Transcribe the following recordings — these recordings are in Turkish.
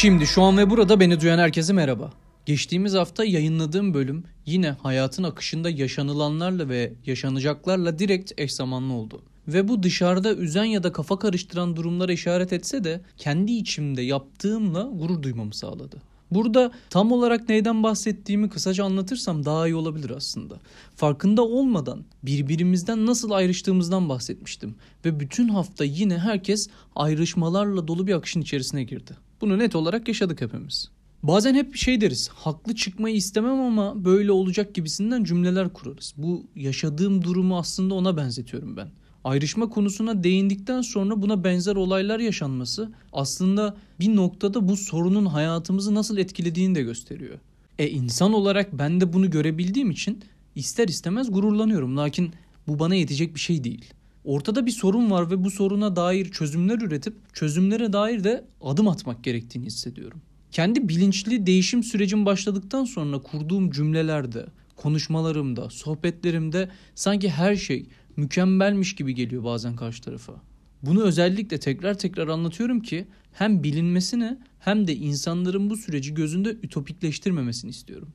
Şimdi şu an ve burada beni duyan herkese merhaba. Geçtiğimiz hafta yayınladığım bölüm yine hayatın akışında yaşanılanlarla ve yaşanacaklarla direkt eş zamanlı oldu. Ve bu dışarıda üzen ya da kafa karıştıran durumlara işaret etse de kendi içimde yaptığımla gurur duymamı sağladı. Burada tam olarak neyden bahsettiğimi kısaca anlatırsam daha iyi olabilir aslında. Farkında olmadan birbirimizden nasıl ayrıştığımızdan bahsetmiştim ve bütün hafta yine herkes ayrışmalarla dolu bir akışın içerisine girdi. Bunu net olarak yaşadık hepimiz. Bazen hep şey deriz, haklı çıkmayı istemem ama böyle olacak gibisinden cümleler kurarız. Bu yaşadığım durumu aslında ona benzetiyorum ben. Ayrışma konusuna değindikten sonra buna benzer olaylar yaşanması aslında bir noktada bu sorunun hayatımızı nasıl etkilediğini de gösteriyor. E insan olarak ben de bunu görebildiğim için ister istemez gururlanıyorum. Lakin bu bana yetecek bir şey değil. Ortada bir sorun var ve bu soruna dair çözümler üretip çözümlere dair de adım atmak gerektiğini hissediyorum. Kendi bilinçli değişim sürecim başladıktan sonra kurduğum cümlelerde, konuşmalarımda, sohbetlerimde sanki her şey mükemmelmiş gibi geliyor bazen karşı tarafa. Bunu özellikle tekrar tekrar anlatıyorum ki hem bilinmesini hem de insanların bu süreci gözünde ütopikleştirmemesini istiyorum.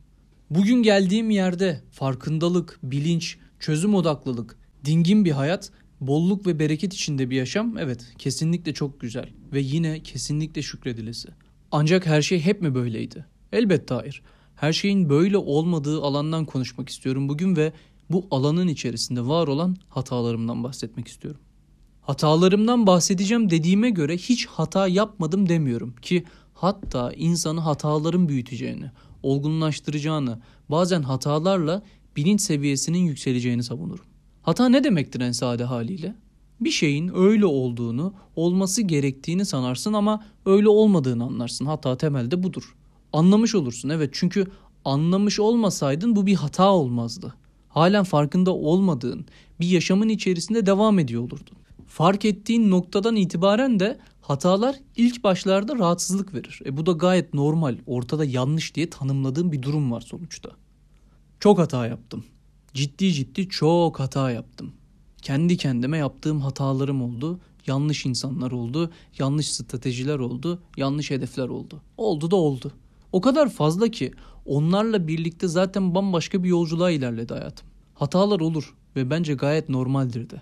Bugün geldiğim yerde farkındalık, bilinç, çözüm odaklılık, dingin bir hayat, bolluk ve bereket içinde bir yaşam evet kesinlikle çok güzel ve yine kesinlikle şükredilesi. Ancak her şey hep mi böyleydi? Elbette hayır. Her şeyin böyle olmadığı alandan konuşmak istiyorum bugün ve bu alanın içerisinde var olan hatalarımdan bahsetmek istiyorum. Hatalarımdan bahsedeceğim dediğime göre hiç hata yapmadım demiyorum ki hatta insanı hataların büyüteceğini, olgunlaştıracağını, bazen hatalarla bilinç seviyesinin yükseleceğini savunurum. Hata ne demektir en sade haliyle? Bir şeyin öyle olduğunu, olması gerektiğini sanarsın ama öyle olmadığını anlarsın. Hata temelde budur. Anlamış olursun evet çünkü anlamış olmasaydın bu bir hata olmazdı. Halen farkında olmadığın bir yaşamın içerisinde devam ediyor olurdun. Fark ettiğin noktadan itibaren de hatalar ilk başlarda rahatsızlık verir. E bu da gayet normal. Ortada yanlış diye tanımladığım bir durum var sonuçta. Çok hata yaptım. Ciddi ciddi çok hata yaptım. Kendi kendime yaptığım hatalarım oldu. Yanlış insanlar oldu, yanlış stratejiler oldu, yanlış hedefler oldu. Oldu da oldu. O kadar fazla ki onlarla birlikte zaten bambaşka bir yolculuğa ilerledi hayatım. Hatalar olur ve bence gayet normaldir de.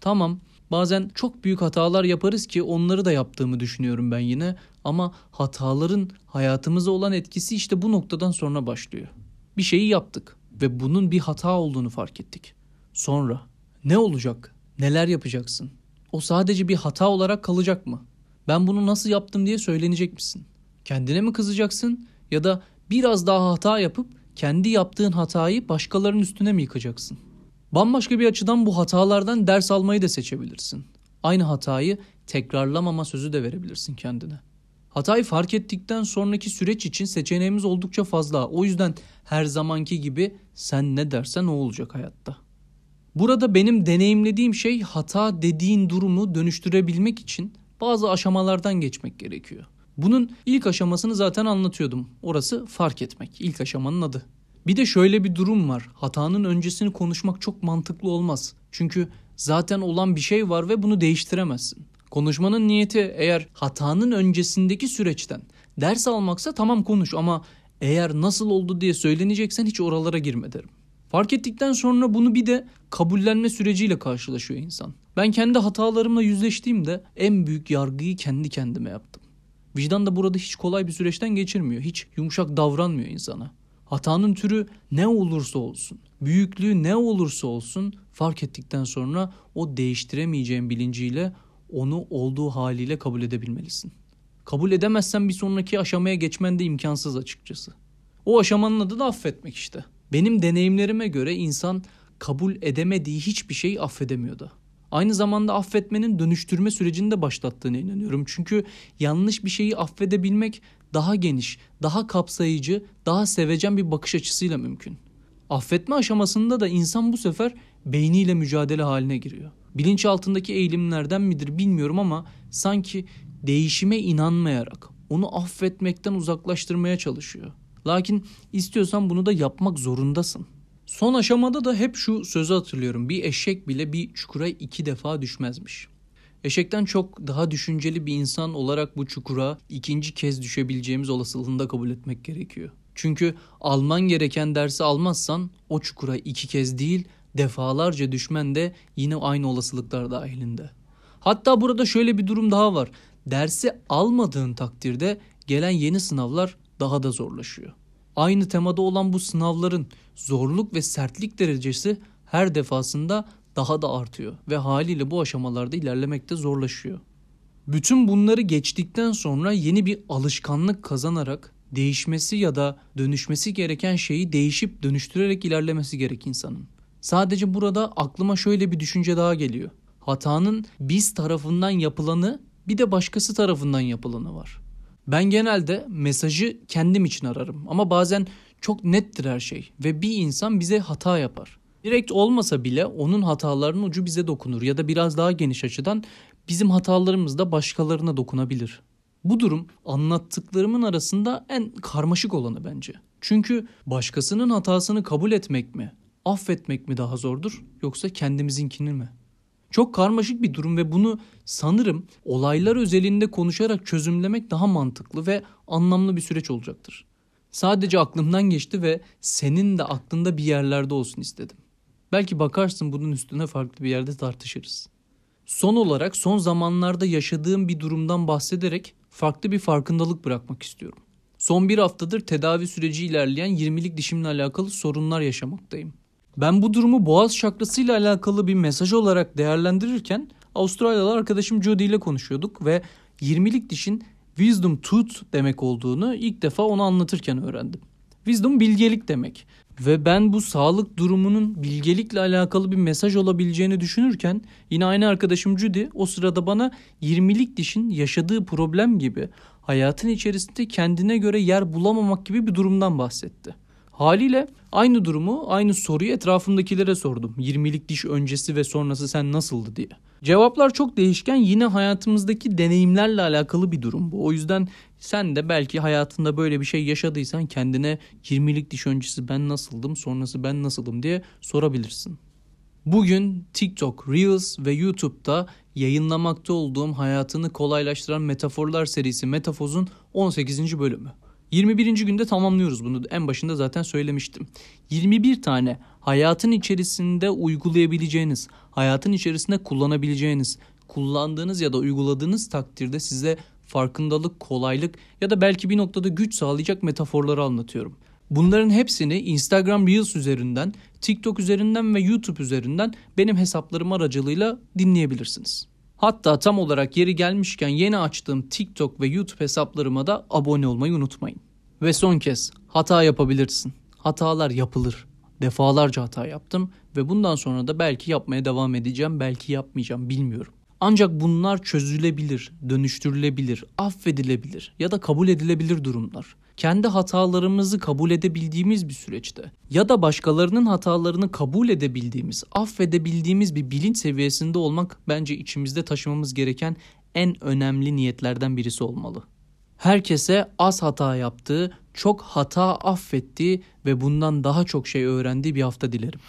Tamam bazen çok büyük hatalar yaparız ki onları da yaptığımı düşünüyorum ben yine ama hataların hayatımıza olan etkisi işte bu noktadan sonra başlıyor. Bir şeyi yaptık ve bunun bir hata olduğunu fark ettik. Sonra ne olacak? Neler yapacaksın? O sadece bir hata olarak kalacak mı? Ben bunu nasıl yaptım diye söylenecek misin? Kendine mi kızacaksın ya da biraz daha hata yapıp kendi yaptığın hatayı başkalarının üstüne mi yıkacaksın? Bambaşka bir açıdan bu hatalardan ders almayı da seçebilirsin. Aynı hatayı tekrarlamama sözü de verebilirsin kendine. Hatayı fark ettikten sonraki süreç için seçeneğimiz oldukça fazla. O yüzden her zamanki gibi sen ne dersen o olacak hayatta. Burada benim deneyimlediğim şey hata dediğin durumu dönüştürebilmek için bazı aşamalardan geçmek gerekiyor. Bunun ilk aşamasını zaten anlatıyordum. Orası fark etmek. İlk aşamanın adı. Bir de şöyle bir durum var. Hatanın öncesini konuşmak çok mantıklı olmaz. Çünkü zaten olan bir şey var ve bunu değiştiremezsin. Konuşmanın niyeti eğer hatanın öncesindeki süreçten ders almaksa tamam konuş ama eğer nasıl oldu diye söyleneceksen hiç oralara girme derim. Fark ettikten sonra bunu bir de kabullenme süreciyle karşılaşıyor insan. Ben kendi hatalarımla yüzleştiğimde en büyük yargıyı kendi kendime yaptım. Vicdan da burada hiç kolay bir süreçten geçirmiyor. Hiç yumuşak davranmıyor insana. Hatanın türü ne olursa olsun, büyüklüğü ne olursa olsun fark ettikten sonra o değiştiremeyeceğin bilinciyle onu olduğu haliyle kabul edebilmelisin. Kabul edemezsen bir sonraki aşamaya geçmen de imkansız açıkçası. O aşamanın adı da affetmek işte. Benim deneyimlerime göre insan kabul edemediği hiçbir şeyi affedemiyordu. Aynı zamanda affetmenin dönüştürme sürecini de başlattığına inanıyorum. Çünkü yanlış bir şeyi affedebilmek daha geniş, daha kapsayıcı, daha sevecen bir bakış açısıyla mümkün. Affetme aşamasında da insan bu sefer beyniyle mücadele haline giriyor. Bilinç altındaki eğilimlerden midir bilmiyorum ama sanki değişime inanmayarak onu affetmekten uzaklaştırmaya çalışıyor. Lakin istiyorsan bunu da yapmak zorundasın. Son aşamada da hep şu sözü hatırlıyorum. Bir eşek bile bir çukura iki defa düşmezmiş. Eşekten çok daha düşünceli bir insan olarak bu çukura ikinci kez düşebileceğimiz olasılığını da kabul etmek gerekiyor. Çünkü alman gereken dersi almazsan o çukura iki kez değil defalarca düşmen de yine aynı olasılıklar dahilinde. Hatta burada şöyle bir durum daha var. Dersi almadığın takdirde gelen yeni sınavlar daha da zorlaşıyor. Aynı temada olan bu sınavların zorluk ve sertlik derecesi her defasında daha da artıyor ve haliyle bu aşamalarda ilerlemek de zorlaşıyor. Bütün bunları geçtikten sonra yeni bir alışkanlık kazanarak değişmesi ya da dönüşmesi gereken şeyi değişip dönüştürerek ilerlemesi gerek insanın. Sadece burada aklıma şöyle bir düşünce daha geliyor. Hatanın biz tarafından yapılanı bir de başkası tarafından yapılanı var. Ben genelde mesajı kendim için ararım ama bazen çok nettir her şey ve bir insan bize hata yapar. Direkt olmasa bile onun hatalarının ucu bize dokunur ya da biraz daha geniş açıdan bizim hatalarımız da başkalarına dokunabilir. Bu durum anlattıklarımın arasında en karmaşık olanı bence. Çünkü başkasının hatasını kabul etmek mi, affetmek mi daha zordur yoksa kendimizinkini mi? Çok karmaşık bir durum ve bunu sanırım olaylar özelinde konuşarak çözümlemek daha mantıklı ve anlamlı bir süreç olacaktır. Sadece aklımdan geçti ve senin de aklında bir yerlerde olsun istedim. Belki bakarsın bunun üstüne farklı bir yerde tartışırız. Son olarak son zamanlarda yaşadığım bir durumdan bahsederek farklı bir farkındalık bırakmak istiyorum. Son bir haftadır tedavi süreci ilerleyen 20'lik dişimle alakalı sorunlar yaşamaktayım. Ben bu durumu boğaz şakrasıyla alakalı bir mesaj olarak değerlendirirken Avustralyalı arkadaşım Jody ile konuşuyorduk ve 20'lik dişin wisdom tooth demek olduğunu ilk defa onu anlatırken öğrendim. Wisdom bilgelik demek. Ve ben bu sağlık durumunun bilgelikle alakalı bir mesaj olabileceğini düşünürken yine aynı arkadaşım Judy o sırada bana 20'lik dişin yaşadığı problem gibi hayatın içerisinde kendine göre yer bulamamak gibi bir durumdan bahsetti. Haliyle aynı durumu, aynı soruyu etrafımdakilere sordum. 20'lik diş öncesi ve sonrası sen nasıldı diye. Cevaplar çok değişken yine hayatımızdaki deneyimlerle alakalı bir durum bu. O yüzden sen de belki hayatında böyle bir şey yaşadıysan kendine 20'lik diş öncesi ben nasıldım sonrası ben nasıldım diye sorabilirsin. Bugün TikTok, Reels ve YouTube'da yayınlamakta olduğum hayatını kolaylaştıran metaforlar serisi Metafoz'un 18. bölümü. 21. günde tamamlıyoruz bunu. En başında zaten söylemiştim. 21 tane hayatın içerisinde uygulayabileceğiniz, hayatın içerisinde kullanabileceğiniz, kullandığınız ya da uyguladığınız takdirde size farkındalık, kolaylık ya da belki bir noktada güç sağlayacak metaforları anlatıyorum. Bunların hepsini Instagram Reels üzerinden, TikTok üzerinden ve YouTube üzerinden benim hesaplarım aracılığıyla dinleyebilirsiniz. Hatta tam olarak yeri gelmişken yeni açtığım TikTok ve YouTube hesaplarıma da abone olmayı unutmayın. Ve son kez hata yapabilirsin. Hatalar yapılır. Defalarca hata yaptım ve bundan sonra da belki yapmaya devam edeceğim, belki yapmayacağım bilmiyorum. Ancak bunlar çözülebilir, dönüştürülebilir, affedilebilir ya da kabul edilebilir durumlar. Kendi hatalarımızı kabul edebildiğimiz bir süreçte ya da başkalarının hatalarını kabul edebildiğimiz, affedebildiğimiz bir bilinç seviyesinde olmak bence içimizde taşımamız gereken en önemli niyetlerden birisi olmalı. Herkese az hata yaptığı, çok hata affettiği ve bundan daha çok şey öğrendiği bir hafta dilerim.